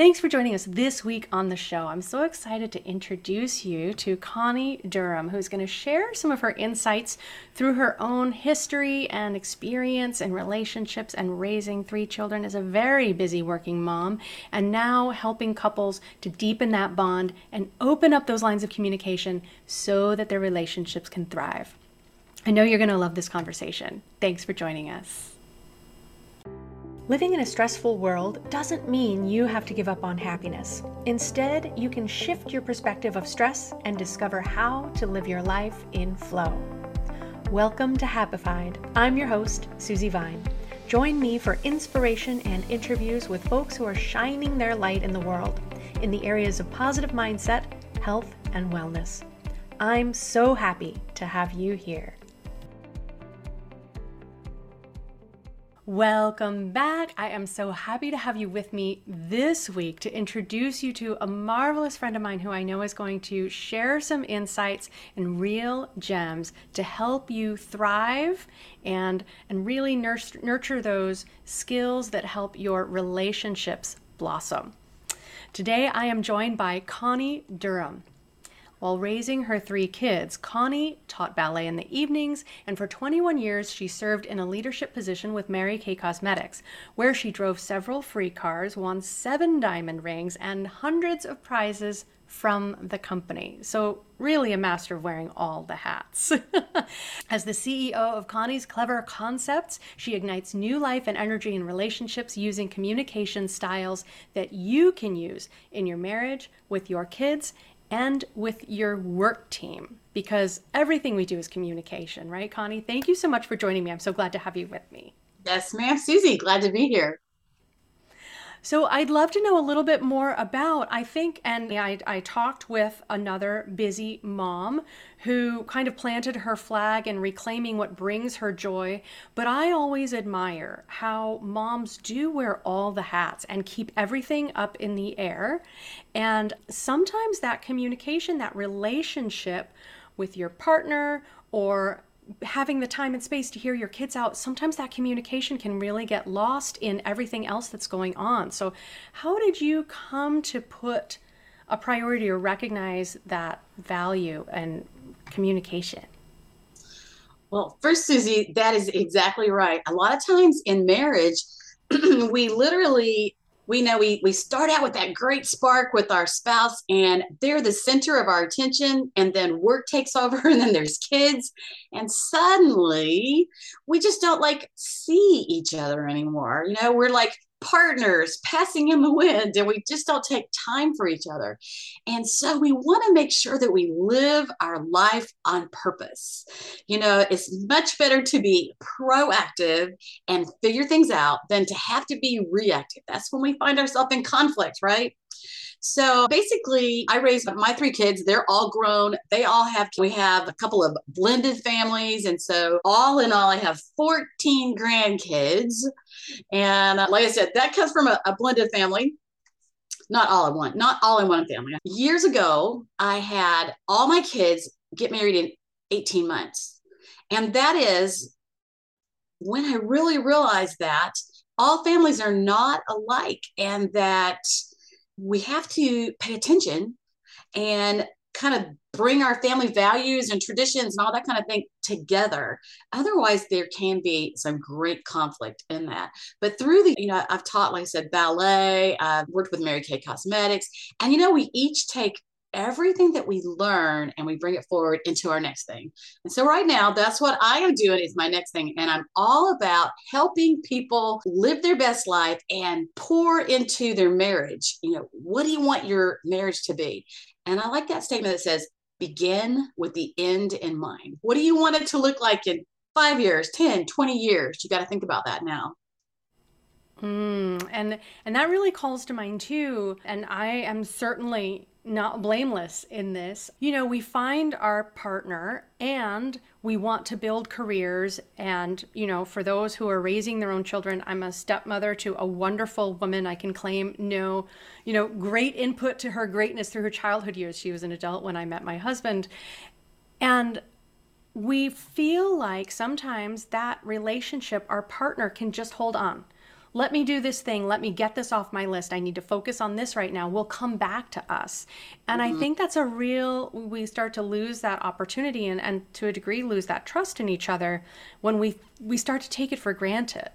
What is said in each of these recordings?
Thanks for joining us this week on the show. I'm so excited to introduce you to Connie Durham, who's going to share some of her insights through her own history and experience in relationships and raising three children as a very busy working mom, and now helping couples to deepen that bond and open up those lines of communication so that their relationships can thrive. I know you're going to love this conversation. Thanks for joining us. Living in a stressful world doesn't mean you have to give up on happiness. Instead, you can shift your perspective of stress and discover how to live your life in flow. Welcome to Happified. I'm your host, Susie Vine. Join me for inspiration and interviews with folks who are shining their light in the world in the areas of positive mindset, health, and wellness. I'm so happy to have you here. Welcome back. I am so happy to have you with me this week to introduce you to a marvelous friend of mine who I know is going to share some insights and real gems to help you thrive and and really nurture, nurture those skills that help your relationships blossom. Today I am joined by Connie Durham. While raising her three kids, Connie taught ballet in the evenings, and for 21 years she served in a leadership position with Mary Kay Cosmetics, where she drove several free cars, won seven diamond rings, and hundreds of prizes from the company. So, really a master of wearing all the hats. As the CEO of Connie's Clever Concepts, she ignites new life and energy in relationships using communication styles that you can use in your marriage, with your kids, and with your work team because everything we do is communication, right, Connie? Thank you so much for joining me. I'm so glad to have you with me. Yes, ma'am. Susie, glad to be here. So I'd love to know a little bit more about, I think, and I, I talked with another busy mom who kind of planted her flag and reclaiming what brings her joy. But I always admire how moms do wear all the hats and keep everything up in the air. And sometimes that communication, that relationship with your partner or having the time and space to hear your kids out, sometimes that communication can really get lost in everything else that's going on. So, how did you come to put a priority or recognize that value and communication? Well, first, Susie, that is exactly right. A lot of times in marriage, we literally we know we we start out with that great spark with our spouse and they're the center of our attention and then work takes over and then there's kids. And suddenly we just don't like see each other anymore. You know we're like partners passing in the wind and we just don't take time for each other. And so we want to make sure that we live our life on purpose. You know, it's much better to be proactive and figure things out than to have to be reactive. That's when we find ourselves in conflict, right? So basically, I raised my three kids. They're all grown. They all have, we have a couple of blended families. And so, all in all, I have 14 grandkids. And uh, like I said, that comes from a, a blended family not all in one, not all in one family. Years ago, I had all my kids get married in 18 months. And that is when I really realized that all families are not alike and that we have to pay attention and kind of bring our family values and traditions and all that kind of thing together. Otherwise, there can be some great conflict in that. But through the, you know, I've taught, like I said, ballet, I've worked with Mary Kay Cosmetics, and, you know, we each take everything that we learn and we bring it forward into our next thing. And so right now, that's what I am doing is my next thing. And I'm all about helping people live their best life and pour into their marriage. You know, what do you want your marriage to be? And I like that statement that says, begin with the end in mind. What do you want it to look like in five years, 10, 20 years? You got to think about that now. Mm, and and that really calls to mind too. And I am certainly not blameless in this. You know, we find our partner and we want to build careers. And, you know, for those who are raising their own children, I'm a stepmother to a wonderful woman. I can claim no, you know, great input to her greatness through her childhood years. She was an adult when I met my husband. And we feel like sometimes that relationship, our partner can just hold on let me do this thing, let me get this off my list. I need to focus on this right now, We'll come back to us. And mm-hmm. I think that's a real, we start to lose that opportunity and, and to a degree lose that trust in each other when we, we start to take it for granted.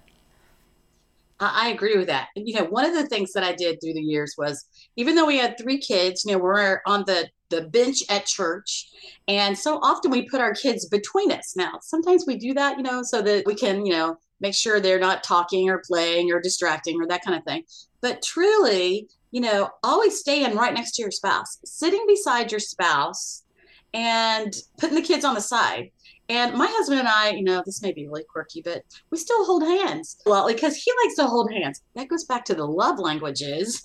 I agree with that. You know, one of the things that I did through the years was even though we had three kids, you know, we're on the the bench at church. And so often we put our kids between us. Now, sometimes we do that, you know, so that we can, you know, make sure they're not talking or playing or distracting or that kind of thing. But truly, you know, always staying right next to your spouse, sitting beside your spouse and putting the kids on the side and my husband and I, you know, this may be really quirky, but we still hold hands. Well, because he likes to hold hands. That goes back to the love languages.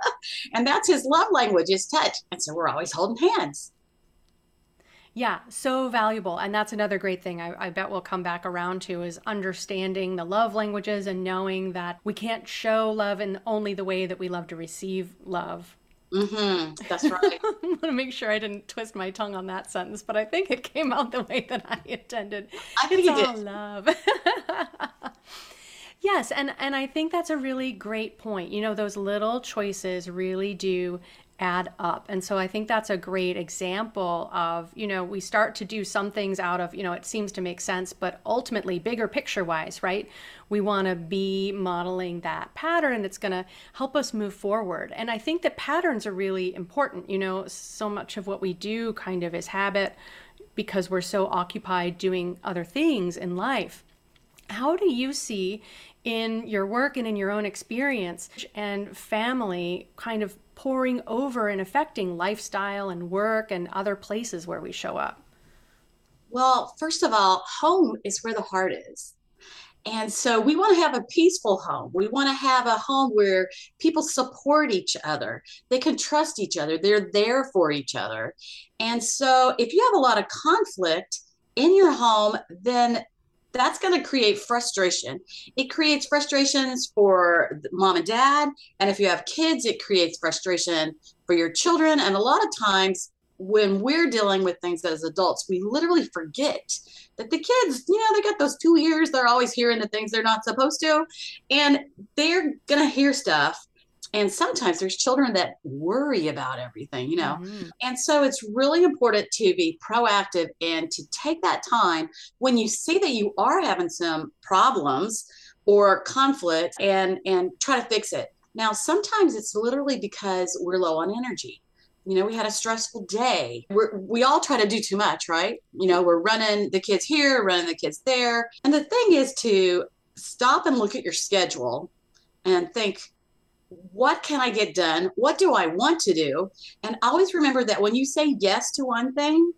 and that's his love language is touch. And so we're always holding hands. Yeah, so valuable. And that's another great thing I, I, bet we'll come back around to is understanding the love languages and knowing that we can't show love in only the way that we love to receive love. Mm-hmm. That's right. I want to make sure I didn't twist my tongue on that sentence, but I think it came out the way that I intended. I think it's all did. love. yes, and and I think that's a really great point. You know, those little choices really do add up. And so I think that's a great example of, you know, we start to do some things out of, you know, it seems to make sense, but ultimately, bigger picture wise, right? We want to be modeling that pattern that's going to help us move forward. And I think that patterns are really important. You know, so much of what we do kind of is habit because we're so occupied doing other things in life. How do you see in your work and in your own experience and family kind of pouring over and affecting lifestyle and work and other places where we show up? Well, first of all, home is where the heart is. And so we want to have a peaceful home. We want to have a home where people support each other. They can trust each other. They're there for each other. And so if you have a lot of conflict in your home, then that's going to create frustration. It creates frustrations for mom and dad. And if you have kids, it creates frustration for your children. And a lot of times, when we're dealing with things as adults, we literally forget that the kids, you know, they got those two ears. They're always hearing the things they're not supposed to. And they're going to hear stuff and sometimes there's children that worry about everything you know? Mm-hmm. and so it's really important to be proactive and to take that time when you see that you are having some problems or conflict and and try to fix it. Now sometimes it's literally because we're low on energy. You know we had a stressful day. We're, we all try to do too much right? You know we're running the kids here running the kids there. And the thing is to stop and look at your schedule and think what can I get done? What do I want to do? And always remember that when you say yes to one thing,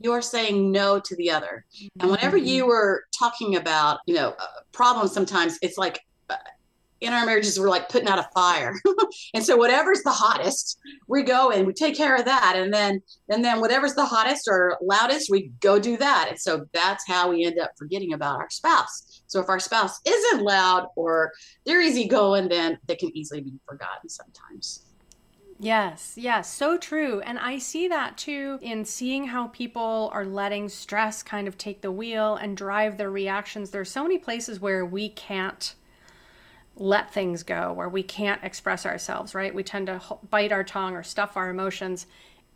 you're saying no to the other. And whenever mm-hmm. you were talking about, you know, uh, problems, sometimes it's like uh, in our marriages, we're like putting out a fire. and so whatever's the hottest, we go and we take care of that. And then, and then whatever's the hottest or loudest, we go do that. And so that's how we end up forgetting about our spouse. So if our spouse isn't loud or they're easygoing, then they can easily be forgotten sometimes. Yes, yes, so true. And I see that too in seeing how people are letting stress kind of take the wheel and drive their reactions. There's so many places where we can't let things go, where we can't express ourselves, right? We tend to bite our tongue or stuff our emotions.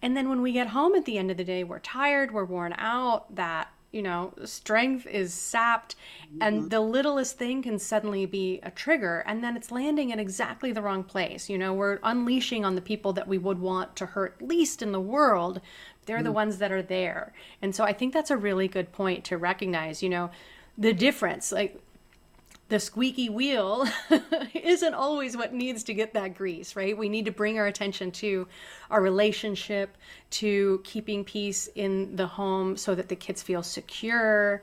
And then when we get home at the end of the day, we're tired, we're worn out, that you know, strength is sapped, mm-hmm. and the littlest thing can suddenly be a trigger, and then it's landing in exactly the wrong place. You know, we're unleashing on the people that we would want to hurt least in the world. They're mm-hmm. the ones that are there. And so I think that's a really good point to recognize, you know, the difference. Like, the squeaky wheel isn't always what needs to get that grease, right? We need to bring our attention to our relationship, to keeping peace in the home so that the kids feel secure.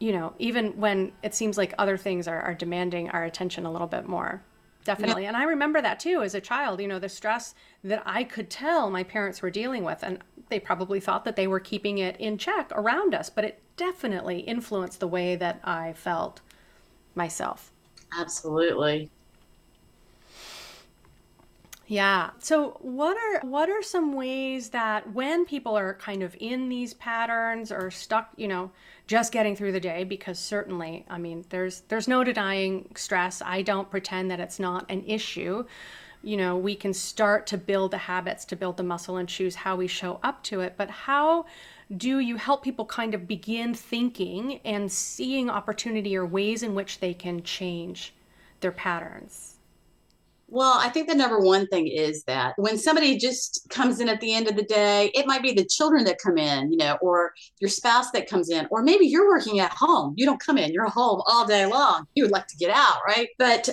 You know, even when it seems like other things are, are demanding our attention a little bit more. Definitely. Yeah. And I remember that too as a child, you know, the stress that I could tell my parents were dealing with. And they probably thought that they were keeping it in check around us, but it definitely influenced the way that I felt myself. Absolutely. Yeah. So what are what are some ways that when people are kind of in these patterns or stuck, you know, just getting through the day because certainly, I mean, there's there's no denying stress. I don't pretend that it's not an issue. You know, we can start to build the habits, to build the muscle and choose how we show up to it, but how do you help people kind of begin thinking and seeing opportunity or ways in which they can change their patterns? Well, I think the number one thing is that when somebody just comes in at the end of the day, it might be the children that come in, you know, or your spouse that comes in, or maybe you're working at home. You don't come in, you're home all day long. You would like to get out, right? But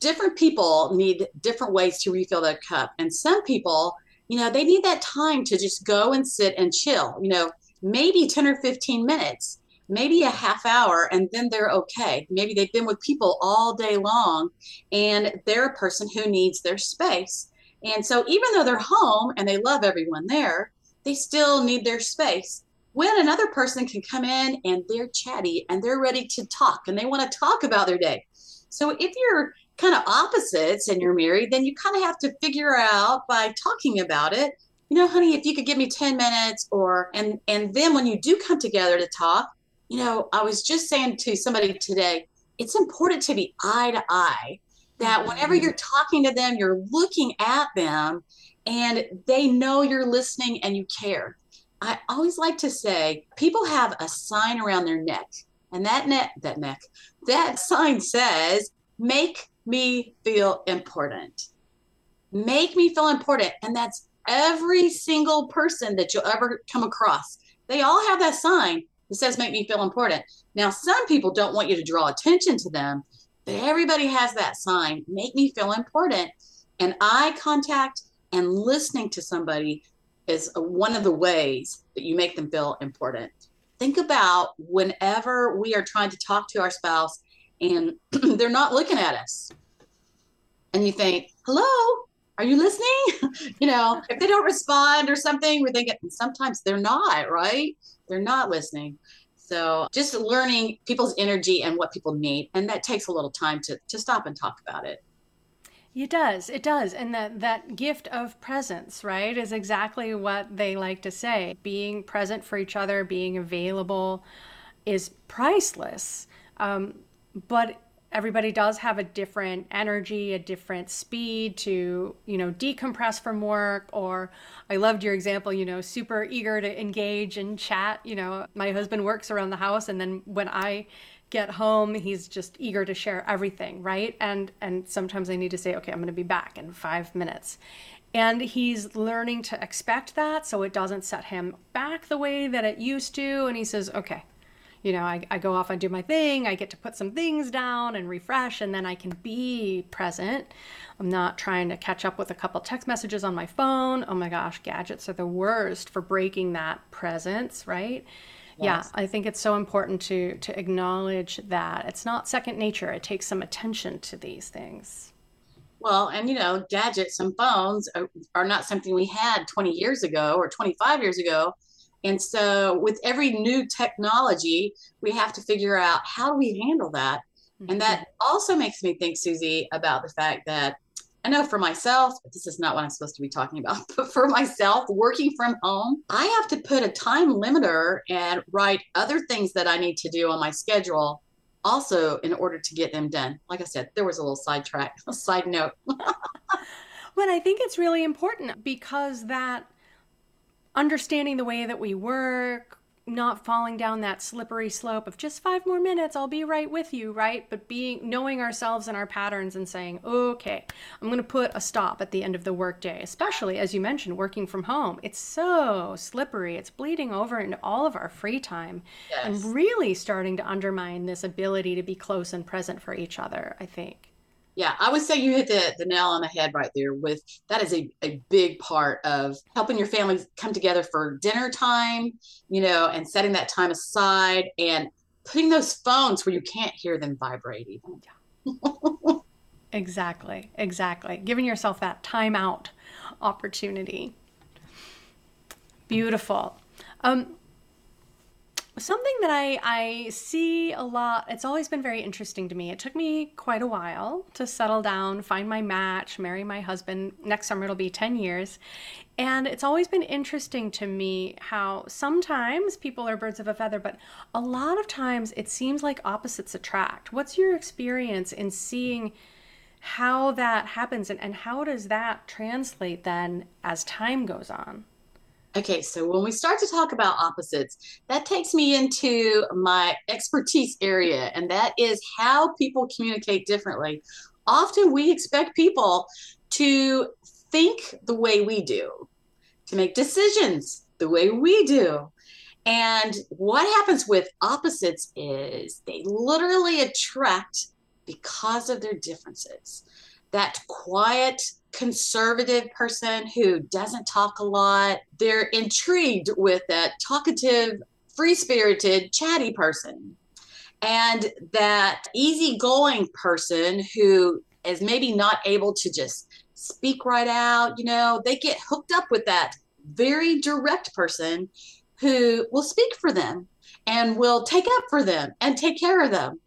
different people need different ways to refill their cup. And some people, you know, they need that time to just go and sit and chill, you know, maybe 10 or 15 minutes maybe a half hour and then they're okay. Maybe they've been with people all day long and they're a person who needs their space. And so even though they're home and they love everyone there, they still need their space. When another person can come in and they're chatty and they're ready to talk and they want to talk about their day. So if you're kind of opposites and you're married, then you kind of have to figure out by talking about it you know honey if you could give me 10 minutes or and and then when you do come together to talk you know, I was just saying to somebody today, it's important to be eye to eye. That whenever mm-hmm. you're talking to them, you're looking at them and they know you're listening and you care. I always like to say people have a sign around their neck, and that neck, that neck, that sign says, make me feel important. Make me feel important. And that's every single person that you'll ever come across. They all have that sign. that says make me feel important. Now, some people don't want you to draw attention to them, but everybody has that sign make me feel important. And eye contact and listening to somebody is one of the ways that you make them feel important. Think about whenever we are trying to talk to our spouse and they're not looking at us. And you think, hello, are you listening? you know, if they don't respond or something, we're thinking sometimes they're not, right? They're not listening. So just learning people's energy and what people need. And that takes a little time to, to stop and talk about it. It does. It does. And that, that gift of presence, right, is exactly what they like to say. Being present for each other, being available is priceless. Um, but everybody does have a different energy, a different speed to, you know, decompress from work. Or I loved your example, you know, super eager to engage and chat. You know, my husband works around the house, and then when I get home he's just eager to share everything right and and sometimes i need to say okay i'm going to be back in 5 minutes and he's learning to expect that so it doesn't set him back the way that it used to and he says okay you know, I, I go off and do my thing. I get to put some things down and refresh, and then I can be present. I'm not trying to catch up with a couple text messages on my phone. Oh my gosh, gadgets are the worst for breaking that presence, right? Yes. Yeah, I think it's so important to to acknowledge that it's not second nature. It takes some attention to these things. Well, and you know, gadgets and phones are, are not something we had 20 years ago or 25 years ago and so, with every new technology, we have to figure out how do we handle that. Mm-hmm. And that also makes me think, Susie, about the fact that I know for myself, this is not what I'm supposed to be talking about, but for myself, working from home, I have to put a time limiter and write other things that I need to do on my schedule also in order to get them done. Like I said, there was a little sidetrack, a side note. but I think it's really important because that understanding the way that we work, not falling down that slippery slope of just five more minutes, I'll be right with you, right? But being knowing ourselves and our patterns and saying, okay, I'm going to put a stop at the end of the workday, especially as you mentioned, working from home. It's so slippery. It's bleeding over into all of our free time yes. and really starting to undermine this ability to be close and present for each other, I think yeah i would say you hit the, the nail on the head right there with that is a, a big part of helping your family come together for dinner time you know and setting that time aside and putting those phones where you can't hear them vibrate even. Yeah. exactly exactly. Giving yourself that timeout opportunity. Beautiful. Um, Something that I, I see a lot, it's always been very interesting to me. It took me quite a while to settle down, find my match, marry my husband. Next summer it'll be 10 years. And it's always been interesting to me how sometimes people are birds of a feather, but a lot of times it seems like opposites attract. What's your experience in seeing how that happens and, and how does that translate then as time goes on? Okay, so when we start to talk about opposites, that takes me into my expertise area, and that is how people communicate differently. Often we expect people to think the way we do, to make decisions the way we do. And what happens with opposites is they literally attract because of their differences. That quiet, conservative person who doesn't talk a lot, they're intrigued with that talkative, free spirited, chatty person. And that easygoing person who is maybe not able to just speak right out, you know, they get hooked up with that very direct person who will speak for them and will take up for them and take care of them.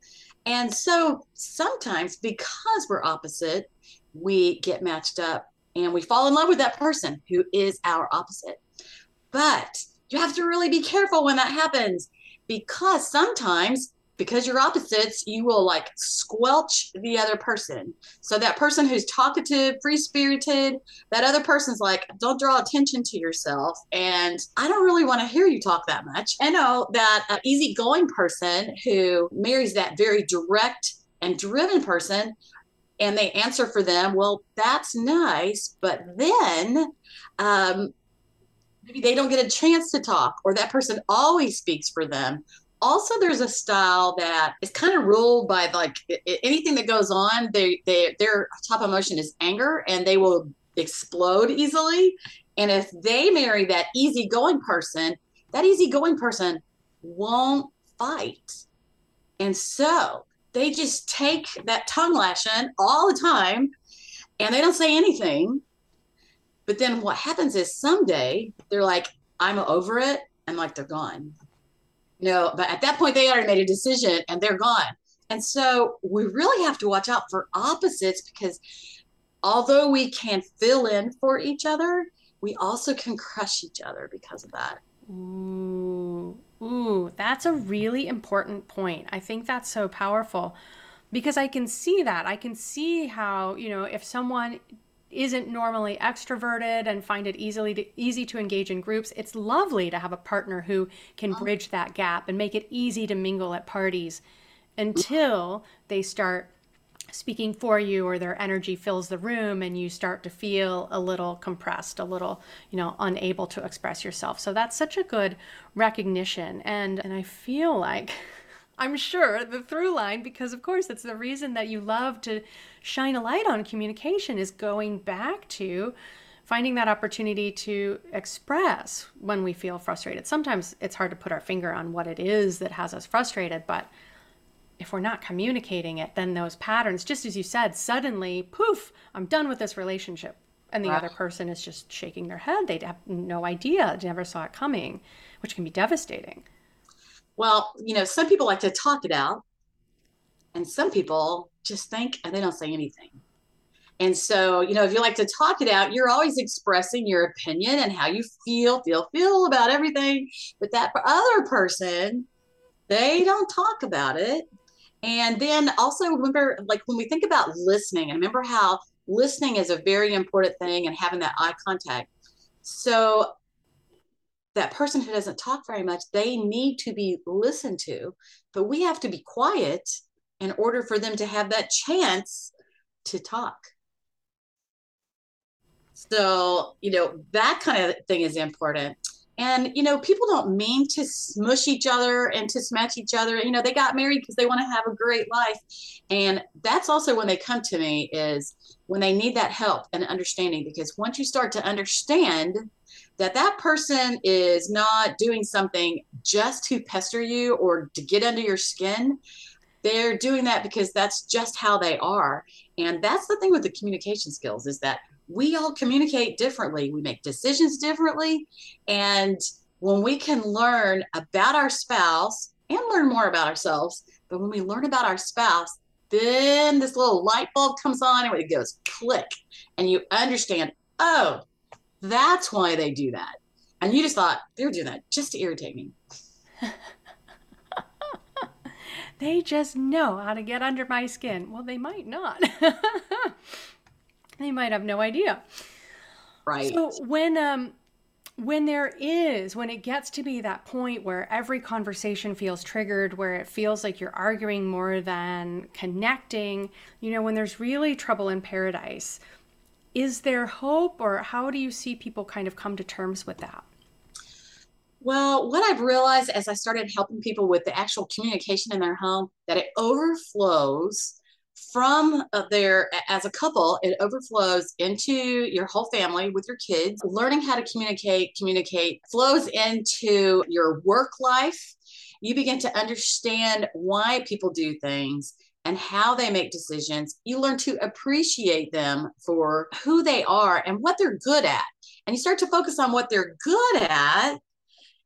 And so sometimes because we're opposite, we get matched up and we fall in love with that person who is our opposite. But you have to really be careful when that happens because sometimes because you're opposites, you will like squelch the other person. So that person who's talkative, free spirited, that other person's like, don't draw attention to yourself. And I don't really want to hear you talk that much. I know that an easygoing person who marries that very direct and driven person and they answer for them, well, that's nice. But then, um, maybe they don't get a chance to talk or that person always speaks for them also there's a style that is kind of ruled by like anything that goes on they, they their top emotion is anger and they will explode easily and if they marry that easygoing person that easygoing person won't fight and so they just take that tongue lashing all the time and they don't say anything but then what happens is someday they're like i'm over it and like they're gone you know, but at that point they already made a decision and they're gone. And so we really have to watch out for opposites because although we can fill in for each other, we also can crush each other because of that. Ooh, ooh, that's a really important point. I think that's so powerful because I can see that. I can see how, you know, if someone isn't normally extroverted and find it easily to, easy to engage in groups, it's lovely to have a partner who can bridge that gap and make it easy to mingle at parties until they start speaking for you or their energy fills the room and you start to feel a little compressed a little you know unable to express yourself so that's such a good recognition and and i feel like I'm sure the through line, because of course it's the reason that you love to shine a light on communication, is going back to finding that opportunity to express when we feel frustrated. Sometimes it's hard to put our finger on what it is that has us frustrated, but if we're not communicating it, then those patterns, just as you said, suddenly, poof, I'm done with this relationship. And the wow. other person is just shaking their head. They have no idea, never saw it coming, which can be devastating. Well, you know, some people like to talk it out, and some people just think and they don't say anything. And so, you know, if you like to talk it out, you're always expressing your opinion and how you feel, feel, feel about everything. But that other person, they don't talk about it. And then also remember, like when we think about listening, and remember how listening is a very important thing and having that eye contact. So that person who doesn't talk very much, they need to be listened to, but we have to be quiet in order for them to have that chance to talk. So, you know, that kind of thing is important. And, you know, people don't mean to smush each other and to smash each other. You know, they got married because they want to have a great life. And that's also when they come to me is when they need that help and understanding. Because once you start to understand that that person is not doing something just to pester you or to get under your skin they're doing that because that's just how they are and that's the thing with the communication skills is that we all communicate differently we make decisions differently and when we can learn about our spouse and learn more about ourselves, but when we learn about our spouse, then this little light bulb comes on and it goes click, and you understand, oh, that's why they do that. And you just thought they're doing that just to irritate me. they just know how to get under my skin. Well, they might not. they might have no idea. Right. So when um when there is when it gets to be that point where every conversation feels triggered where it feels like you're arguing more than connecting you know when there's really trouble in paradise is there hope or how do you see people kind of come to terms with that well, what I've realized as I started helping people with the actual communication in their home, that it overflows from uh, there as a couple it overflows into your whole family with your kids. Learning how to communicate communicate flows into your work life. You begin to understand why people do things and how they make decisions. You learn to appreciate them for who they are and what they're good at. And you start to focus on what they're good at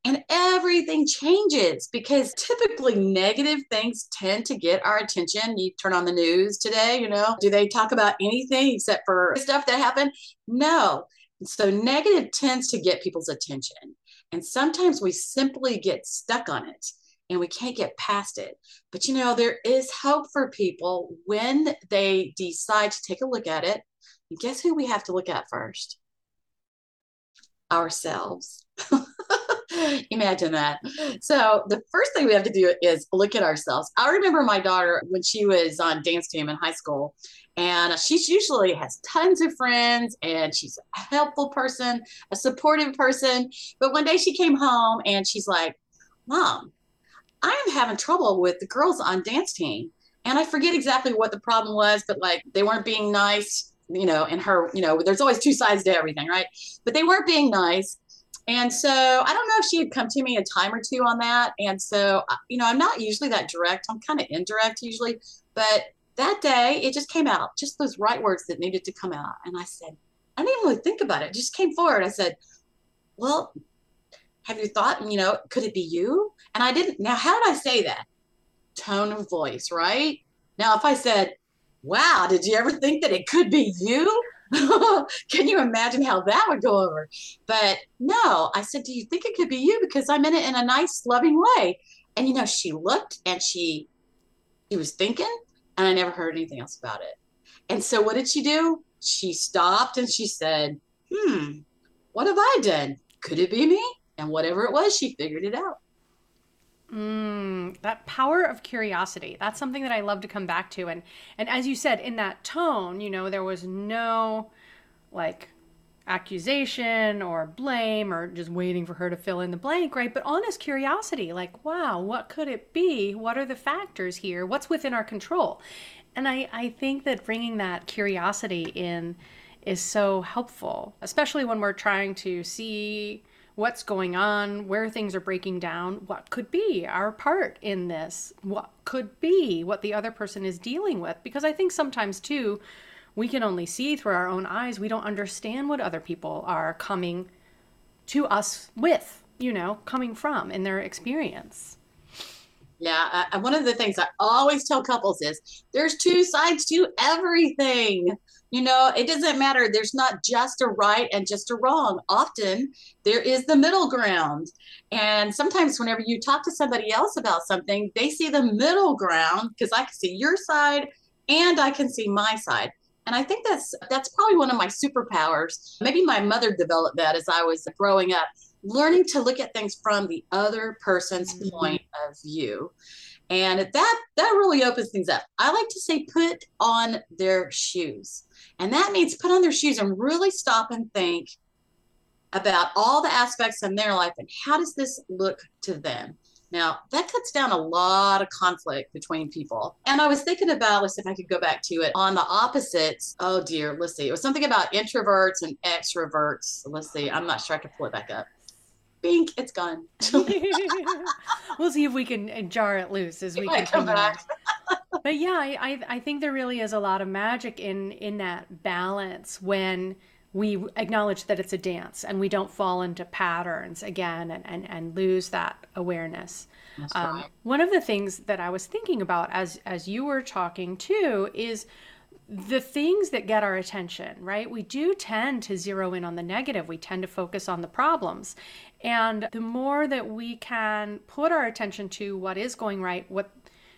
and everything changes because typically negative things tend to get our attention. You turn on the news today, you know, do they talk about anything except for stuff that happened? No. So negative tends to get people's attention. And sometimes we simply get stuck on it and we can't get past it. But you know, there is hope for people when they decide to take a look at it. And guess who we have to look at first? Ourselves. Imagine that. So the first thing we have to do is look at ourselves. I remember my daughter when she was on dance team in high school, and she usually has tons of friends, and she's a helpful person, a supportive person. But one day she came home and she's like, "Mom, I am having trouble with the girls on dance team." And I forget exactly what the problem was, but like they weren't being nice you know, and her, you know, there's always two sides to everything, right? But they weren't being nice. And so I don't know if she had come to me a time or two on that. And so, you know, I'm not usually that direct. I'm kind of indirect usually. But that day, it just came out, just those right words that needed to come out. And I said, I didn't even really think about it. it just came forward. I said, Well, have you thought, you know, could it be you? And I didn't. Now, how did I say that? Tone of voice, right? Now, if I said, Wow, did you ever think that it could be you? Can you imagine how that would go over? But no, I said, Do you think it could be you? Because I'm in it in a nice, loving way. And you know, she looked and she she was thinking, and I never heard anything else about it. And so what did she do? She stopped and she said, Hmm, what have I done? Could it be me? And whatever it was, she figured it out. Mm, that power of curiosity. That's something that I love to come back to. And and as you said, in that tone, you know, there was no like accusation or blame or just waiting for her to fill in the blank, right? But honest curiosity, like, wow, what could it be? What are the factors here? What's within our control? And I, I think that bringing that curiosity in is so helpful, especially when we're trying to see what's going on, where things are breaking down, what could be our part in this, what could be what the other person is dealing with. Because I think sometimes too, we can only see through our own eyes. We don't understand what other people are coming to us with, you know, coming from in their experience. Yeah, uh, one of the things I always tell couples is there's two sides to everything. You know, it doesn't matter. There's not just a right and just a wrong. Often there is the middle ground. And sometimes, whenever you talk to somebody else about something, they see the middle ground because I can see your side and I can see my side. And I think that's that's probably one of my superpowers. Maybe my mother developed that as I was growing up, learning to look at things from the other person's mm-hmm. point view and that that really opens things up. I like to say put on their shoes. And that means put on their shoes and really stop and think about all the aspects in their life and how does this look to them? Now that cuts down a lot of conflict between people. And i was thinking about let's see if i could go back to it on the opposites. Oh dear let's see. It was something about introverts and extroverts. Let's see. I'm not sure i can pull it back up bink, it's gone. we'll see if we can uh, jar it loose as we come back. but yeah, I, I think there really is a lot of magic in in that balance when we acknowledge that it's a dance and we don't fall into patterns again and, and, and lose that awareness. Um, right. One of the things that I was thinking about as as you were talking too is the things that get our attention, right? We do tend to zero in on the negative. We tend to focus on the problems. And the more that we can put our attention to what is going right, what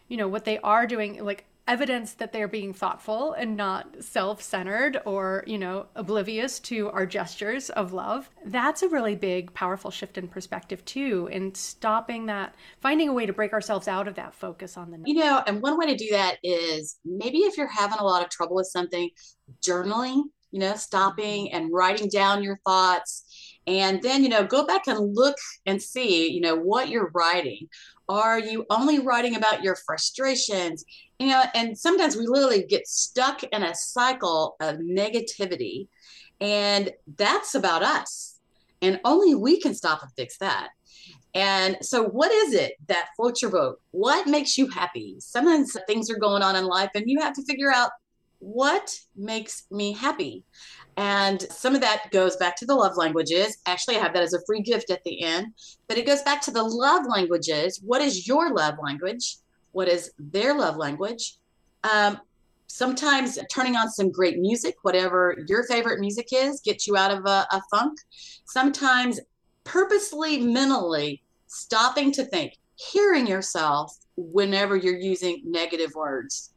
you know, what they are doing, like evidence that they're being thoughtful and not self-centered or you know oblivious to our gestures of love that's a really big powerful shift in perspective too in stopping that finding a way to break ourselves out of that focus on the you know and one way to do that is maybe if you're having a lot of trouble with something journaling you know stopping and writing down your thoughts and then you know go back and look and see you know what you're writing. Are you only writing about your frustrations? You know and sometimes we literally get stuck in a cycle of negativity and that's about us. And only we can stop and fix that. And so what is it that floats your boat what makes you happy? Sometimes things are going on in life and you have to figure out what makes me happy and some of that goes back to the love languages. Actually, I have that as a free gift at the end. But it goes back to the love languages. What is your love language? What is their love language? Um, sometimes turning on some great music, whatever your favorite music is, gets you out of a, a funk. Sometimes purposely, mentally stopping to think, hearing yourself whenever you're using negative words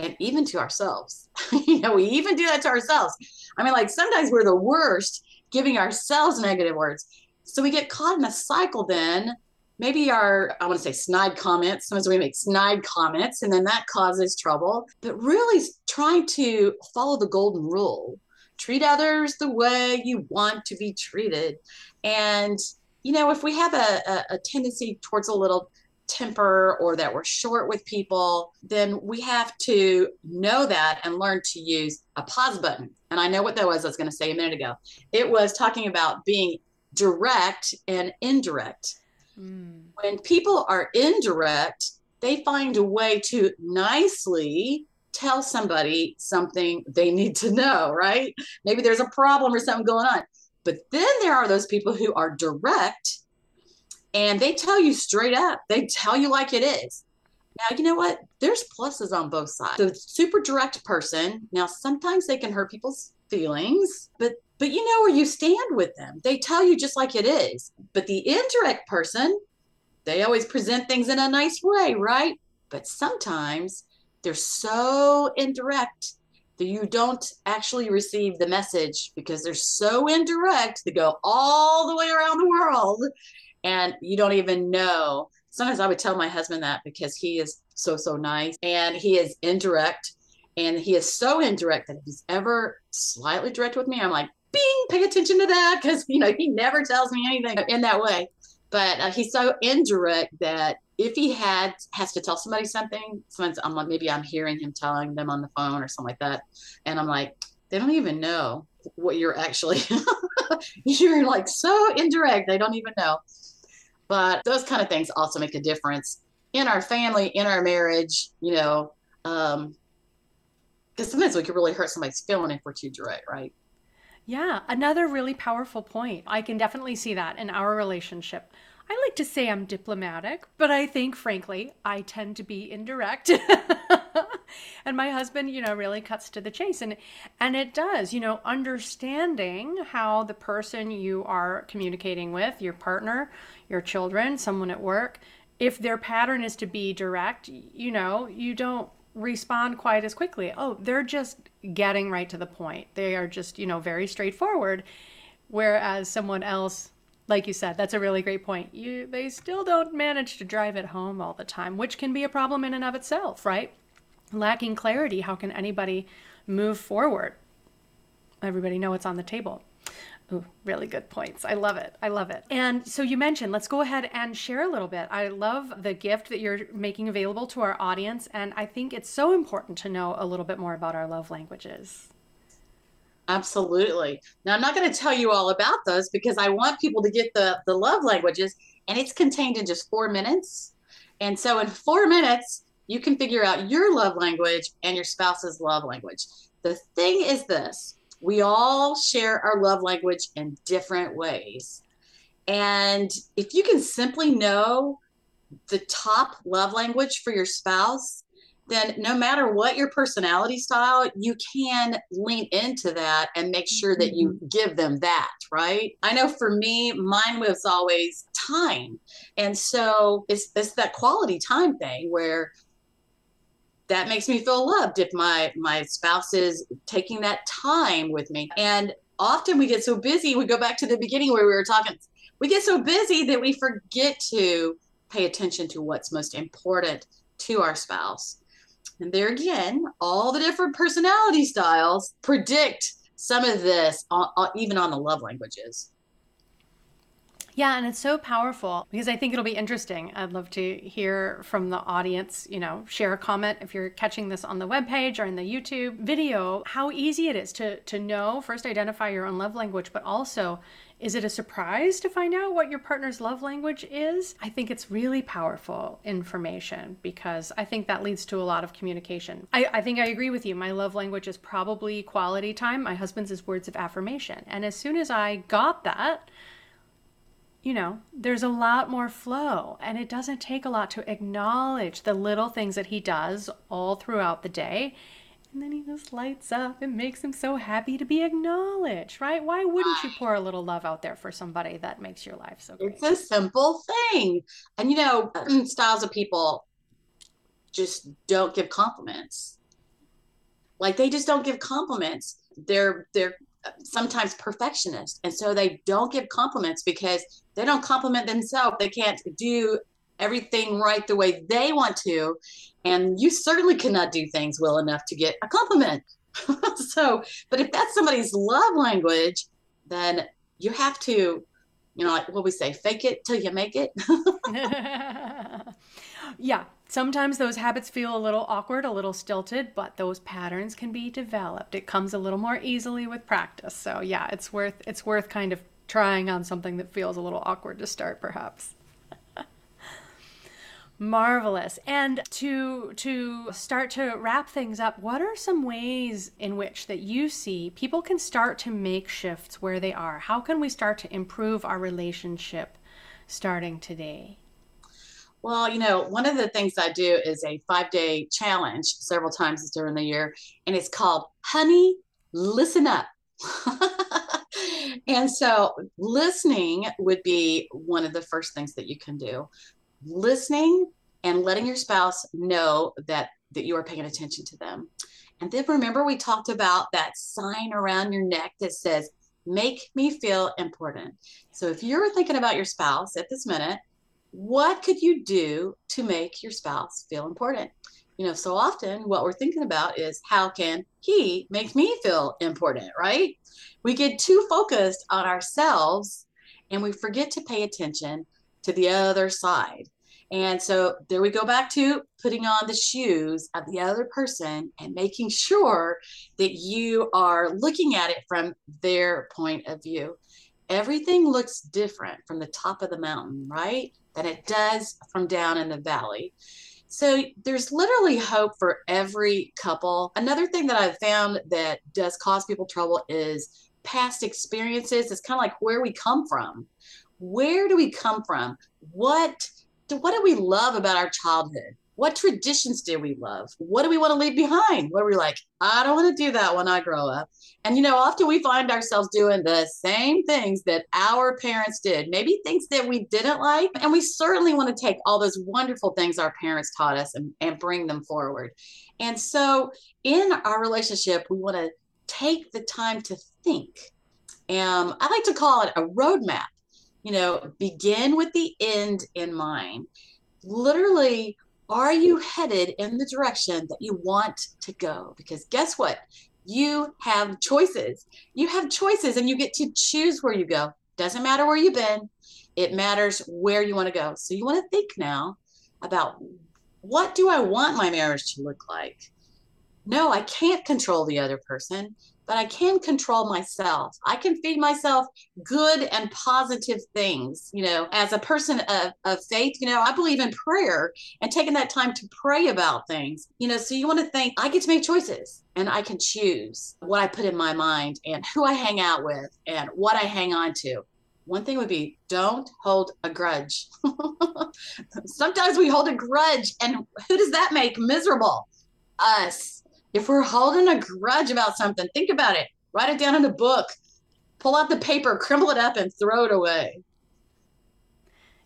and even to ourselves. you know, we even do that to ourselves. I mean, like sometimes we're the worst giving ourselves negative words. So we get caught in a cycle then. Maybe our, I want to say snide comments. Sometimes we make snide comments and then that causes trouble. But really trying to follow the golden rule treat others the way you want to be treated. And, you know, if we have a, a, a tendency towards a little temper or that we're short with people, then we have to know that and learn to use a pause button. And I know what that was I was going to say a minute ago. It was talking about being direct and indirect. Mm. When people are indirect, they find a way to nicely tell somebody something they need to know, right? Maybe there's a problem or something going on. But then there are those people who are direct and they tell you straight up, they tell you like it is. Now, you know what? There's pluses on both sides. The super direct person, now sometimes they can hurt people's feelings, but but you know where you stand with them. They tell you just like it is. But the indirect person, they always present things in a nice way, right? But sometimes they're so indirect that you don't actually receive the message because they're so indirect they go all the way around the world and you don't even know. Sometimes I would tell my husband that because he is so, so nice and he is indirect and he is so indirect that if he's ever slightly direct with me, I'm like, bing, pay attention to that because, you know, he never tells me anything in that way. But uh, he's so indirect that if he had has to tell somebody something, sometimes I'm like, maybe I'm hearing him telling them on the phone or something like that. And I'm like, they don't even know what you're actually, you're like so indirect. They don't even know. But those kind of things also make a difference in our family, in our marriage, you know, um, because sometimes we can really hurt somebody's feeling if we're too direct, right? Yeah, another really powerful point. I can definitely see that in our relationship. I like to say I'm diplomatic, but I think, frankly, I tend to be indirect. and my husband, you know, really cuts to the chase. And and it does, you know, understanding how the person you are communicating with, your partner, your children, someone at work, if their pattern is to be direct, you know, you don't respond quite as quickly. Oh, they're just getting right to the point. They are just, you know, very straightforward. Whereas someone else, like you said, that's a really great point. You they still don't manage to drive it home all the time, which can be a problem in and of itself, right? Lacking clarity, how can anybody move forward? Everybody know what's on the table. Ooh, really good points. I love it. I love it. And so you mentioned, let's go ahead and share a little bit. I love the gift that you're making available to our audience. And I think it's so important to know a little bit more about our love languages. Absolutely. Now, I'm not going to tell you all about those because I want people to get the, the love languages, and it's contained in just four minutes. And so, in four minutes, you can figure out your love language and your spouse's love language. The thing is this we all share our love language in different ways. And if you can simply know the top love language for your spouse, then no matter what your personality style, you can lean into that and make sure that you mm-hmm. give them that, right? I know for me, mine was always time. And so it's, it's that quality time thing where that makes me feel loved if my my spouse is taking that time with me. And often we get so busy we go back to the beginning where we were talking we get so busy that we forget to pay attention to what's most important to our spouse. And there again all the different personality styles predict some of this uh, uh, even on the love languages yeah, and it's so powerful because I think it'll be interesting. I'd love to hear from the audience, you know, share a comment if you're catching this on the webpage or in the YouTube video, how easy it is to to know, first identify your own love language, but also is it a surprise to find out what your partner's love language is? I think it's really powerful information because I think that leads to a lot of communication. I, I, think I agree with you. My love language is probably quality time. My husband's is words of affirmation. And as soon as I got that, you know, there's a lot more flow, and it doesn't take a lot to acknowledge the little things that he does all throughout the day. And then he just lights up and makes him so happy to be acknowledged, right? Why wouldn't you pour a little love out there for somebody that makes your life so great? It's a simple thing. And, you know, styles of people just don't give compliments. Like they just don't give compliments. They're, they're, sometimes perfectionist and so they don't give compliments because they don't compliment themselves. They can't do everything right the way they want to and you certainly cannot do things well enough to get a compliment. So but if that's somebody's love language then you have to you know like what we say fake it till you make it. Yeah Sometimes those habits feel a little awkward, a little stilted, but those patterns can be developed. It comes a little more easily with practice. So yeah, it's worth it's worth kind of trying on something that feels a little awkward to start perhaps. Marvelous. And to to start to wrap things up, what are some ways in which that you see people can start to make shifts where they are? How can we start to improve our relationship starting today? Well, you know, one of the things I do is a five day challenge several times during the year, and it's called Honey, Listen Up. and so, listening would be one of the first things that you can do. Listening and letting your spouse know that, that you are paying attention to them. And then remember, we talked about that sign around your neck that says, Make me feel important. So, if you're thinking about your spouse at this minute, what could you do to make your spouse feel important? You know, so often what we're thinking about is how can he make me feel important, right? We get too focused on ourselves and we forget to pay attention to the other side. And so there we go back to putting on the shoes of the other person and making sure that you are looking at it from their point of view. Everything looks different from the top of the mountain, right? Than it does from down in the valley. So there's literally hope for every couple. Another thing that I've found that does cause people trouble is past experiences. It's kind of like where we come from. Where do we come from? What do, what do we love about our childhood? What traditions do we love? What do we want to leave behind? Where we're like, I don't want to do that when I grow up. And you know, often we find ourselves doing the same things that our parents did, maybe things that we didn't like. And we certainly want to take all those wonderful things our parents taught us and, and bring them forward. And so in our relationship, we want to take the time to think. Um, I like to call it a roadmap. You know, begin with the end in mind. Literally, are you headed in the direction that you want to go? Because guess what? You have choices. You have choices and you get to choose where you go. Doesn't matter where you've been, it matters where you want to go. So you want to think now about what do I want my marriage to look like? No, I can't control the other person, but I can control myself. I can feed myself good and positive things. You know, as a person of, of faith, you know, I believe in prayer and taking that time to pray about things. You know, so you want to think, I get to make choices and I can choose what I put in my mind and who I hang out with and what I hang on to. One thing would be don't hold a grudge. Sometimes we hold a grudge, and who does that make miserable? Us. If we're holding a grudge about something, think about it. Write it down in a book. Pull out the paper, crumble it up, and throw it away.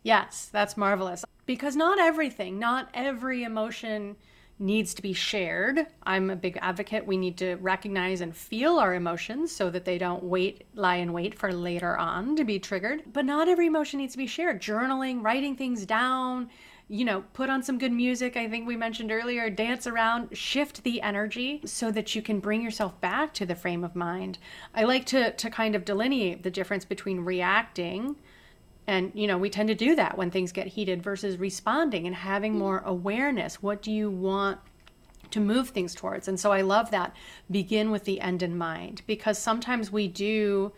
Yes, that's marvelous. Because not everything, not every emotion needs to be shared. I'm a big advocate. We need to recognize and feel our emotions so that they don't wait, lie in wait for later on to be triggered. But not every emotion needs to be shared. Journaling, writing things down, you know, put on some good music. I think we mentioned earlier, dance around, shift the energy so that you can bring yourself back to the frame of mind. I like to to kind of delineate the difference between reacting and you know, we tend to do that when things get heated versus responding and having more awareness. What do you want to move things towards? And so I love that. Begin with the end in mind because sometimes we do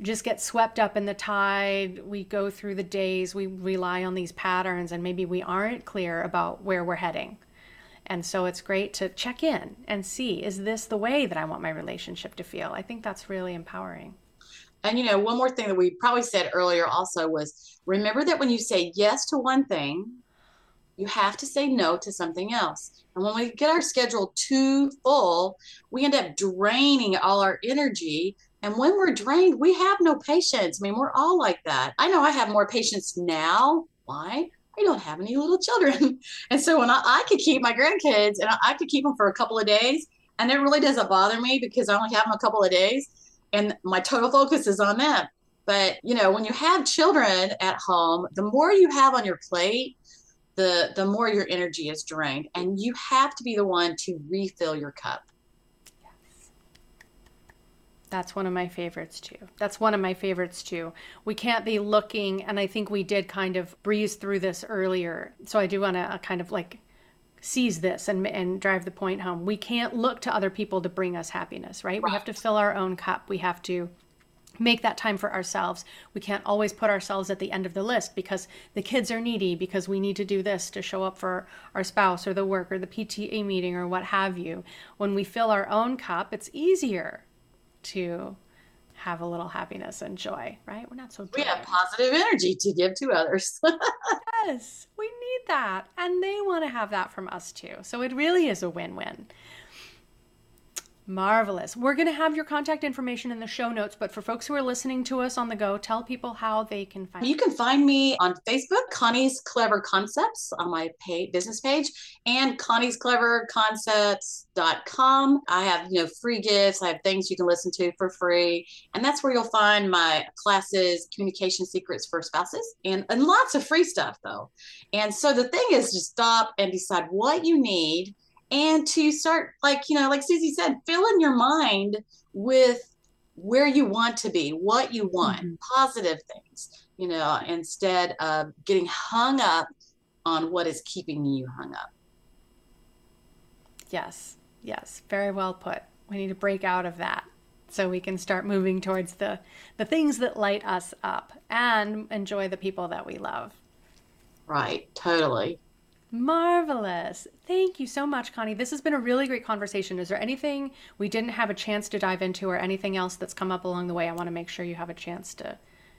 just get swept up in the tide. We go through the days, we rely on these patterns, and maybe we aren't clear about where we're heading. And so it's great to check in and see is this the way that I want my relationship to feel? I think that's really empowering. And you know, one more thing that we probably said earlier also was remember that when you say yes to one thing, you have to say no to something else. And when we get our schedule too full, we end up draining all our energy and when we're drained, we have no patience. I mean, we're all like that. I know I have more patience now. Why? I don't have any little children. and so when I, I could keep my grandkids and I, I could keep them for a couple of days, and it really doesn't bother me because I only have them a couple of days and my total focus is on them. But, you know, when you have children at home, the more you have on your plate, the the more your energy is drained and you have to be the one to refill your cup that's one of my favorites too. That's one of my favorites too. We can't be looking, and I think we did kind of breeze through this earlier. So I do want to uh, kind of like seize this and, and drive the point home. We can't look to other people to bring us happiness, right? right? We have to fill our own cup. We have to make that time for ourselves. We can't always put ourselves at the end of the list because the kids are needy, because we need to do this to show up for our spouse or the work or the PTA meeting or what have you. When we fill our own cup, it's easier to have a little happiness and joy, right? We're not so. We have positive energy to give to others. yes, we need that. And they want to have that from us too. So it really is a win win. Marvelous. We're going to have your contact information in the show notes, but for folks who are listening to us on the go, tell people how they can find you. can find me on Facebook, Connie's Clever Concepts on my pay, business page, and Connie's Clever Concepts.com. I have, you know, free gifts. I have things you can listen to for free. And that's where you'll find my classes, communication secrets for spouses, and, and lots of free stuff though. And so the thing is to stop and decide what you need and to start like you know like susie said fill in your mind with where you want to be what you want mm-hmm. positive things you know instead of getting hung up on what is keeping you hung up. Yes yes very well put. We need to break out of that so we can start moving towards the the things that light us up and enjoy the people that we love. Right totally Marvelous. Thank you so much, Connie. This has been a really great conversation. Is there anything we didn't have a chance to dive into or anything else that's come up along the way? I want to make sure you have a chance to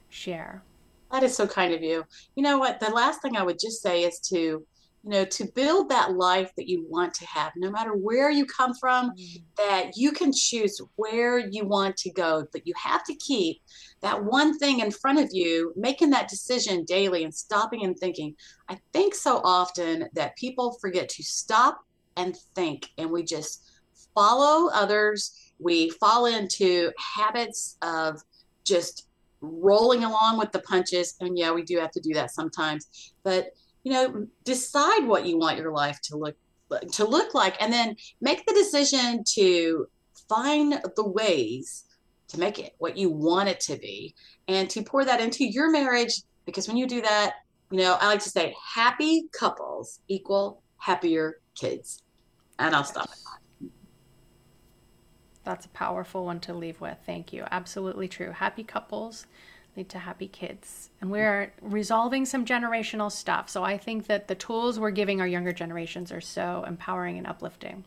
share. That is so kind of you. You know what? The last thing I would just say is to you know, to build that life that you want to have, no matter where you come from, mm-hmm. that you can choose where you want to go, but you have to keep that one thing in front of you, making that decision daily and stopping and thinking. I think so often that people forget to stop and think, and we just follow others. We fall into habits of just rolling along with the punches. And yeah, we do have to do that sometimes. But you know decide what you want your life to look to look like and then make the decision to find the ways to make it what you want it to be and to pour that into your marriage because when you do that you know i like to say happy couples equal happier kids and i'll stop that's a powerful one to leave with. Thank you. Absolutely true. Happy couples lead to happy kids. And we're resolving some generational stuff. So I think that the tools we're giving our younger generations are so empowering and uplifting.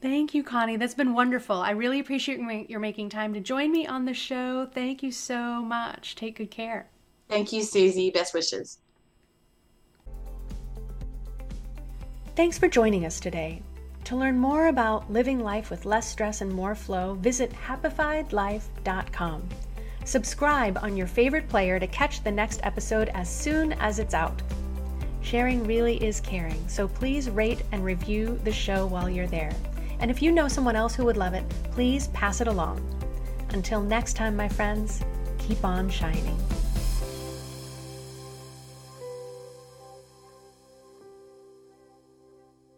Thank you, Connie. That's been wonderful. I really appreciate your making time to join me on the show. Thank you so much. Take good care. Thank you, Susie. Best wishes. Thanks for joining us today. To learn more about living life with less stress and more flow, visit happifiedlife.com. Subscribe on your favorite player to catch the next episode as soon as it's out. Sharing really is caring, so please rate and review the show while you're there. And if you know someone else who would love it, please pass it along. Until next time, my friends, keep on shining.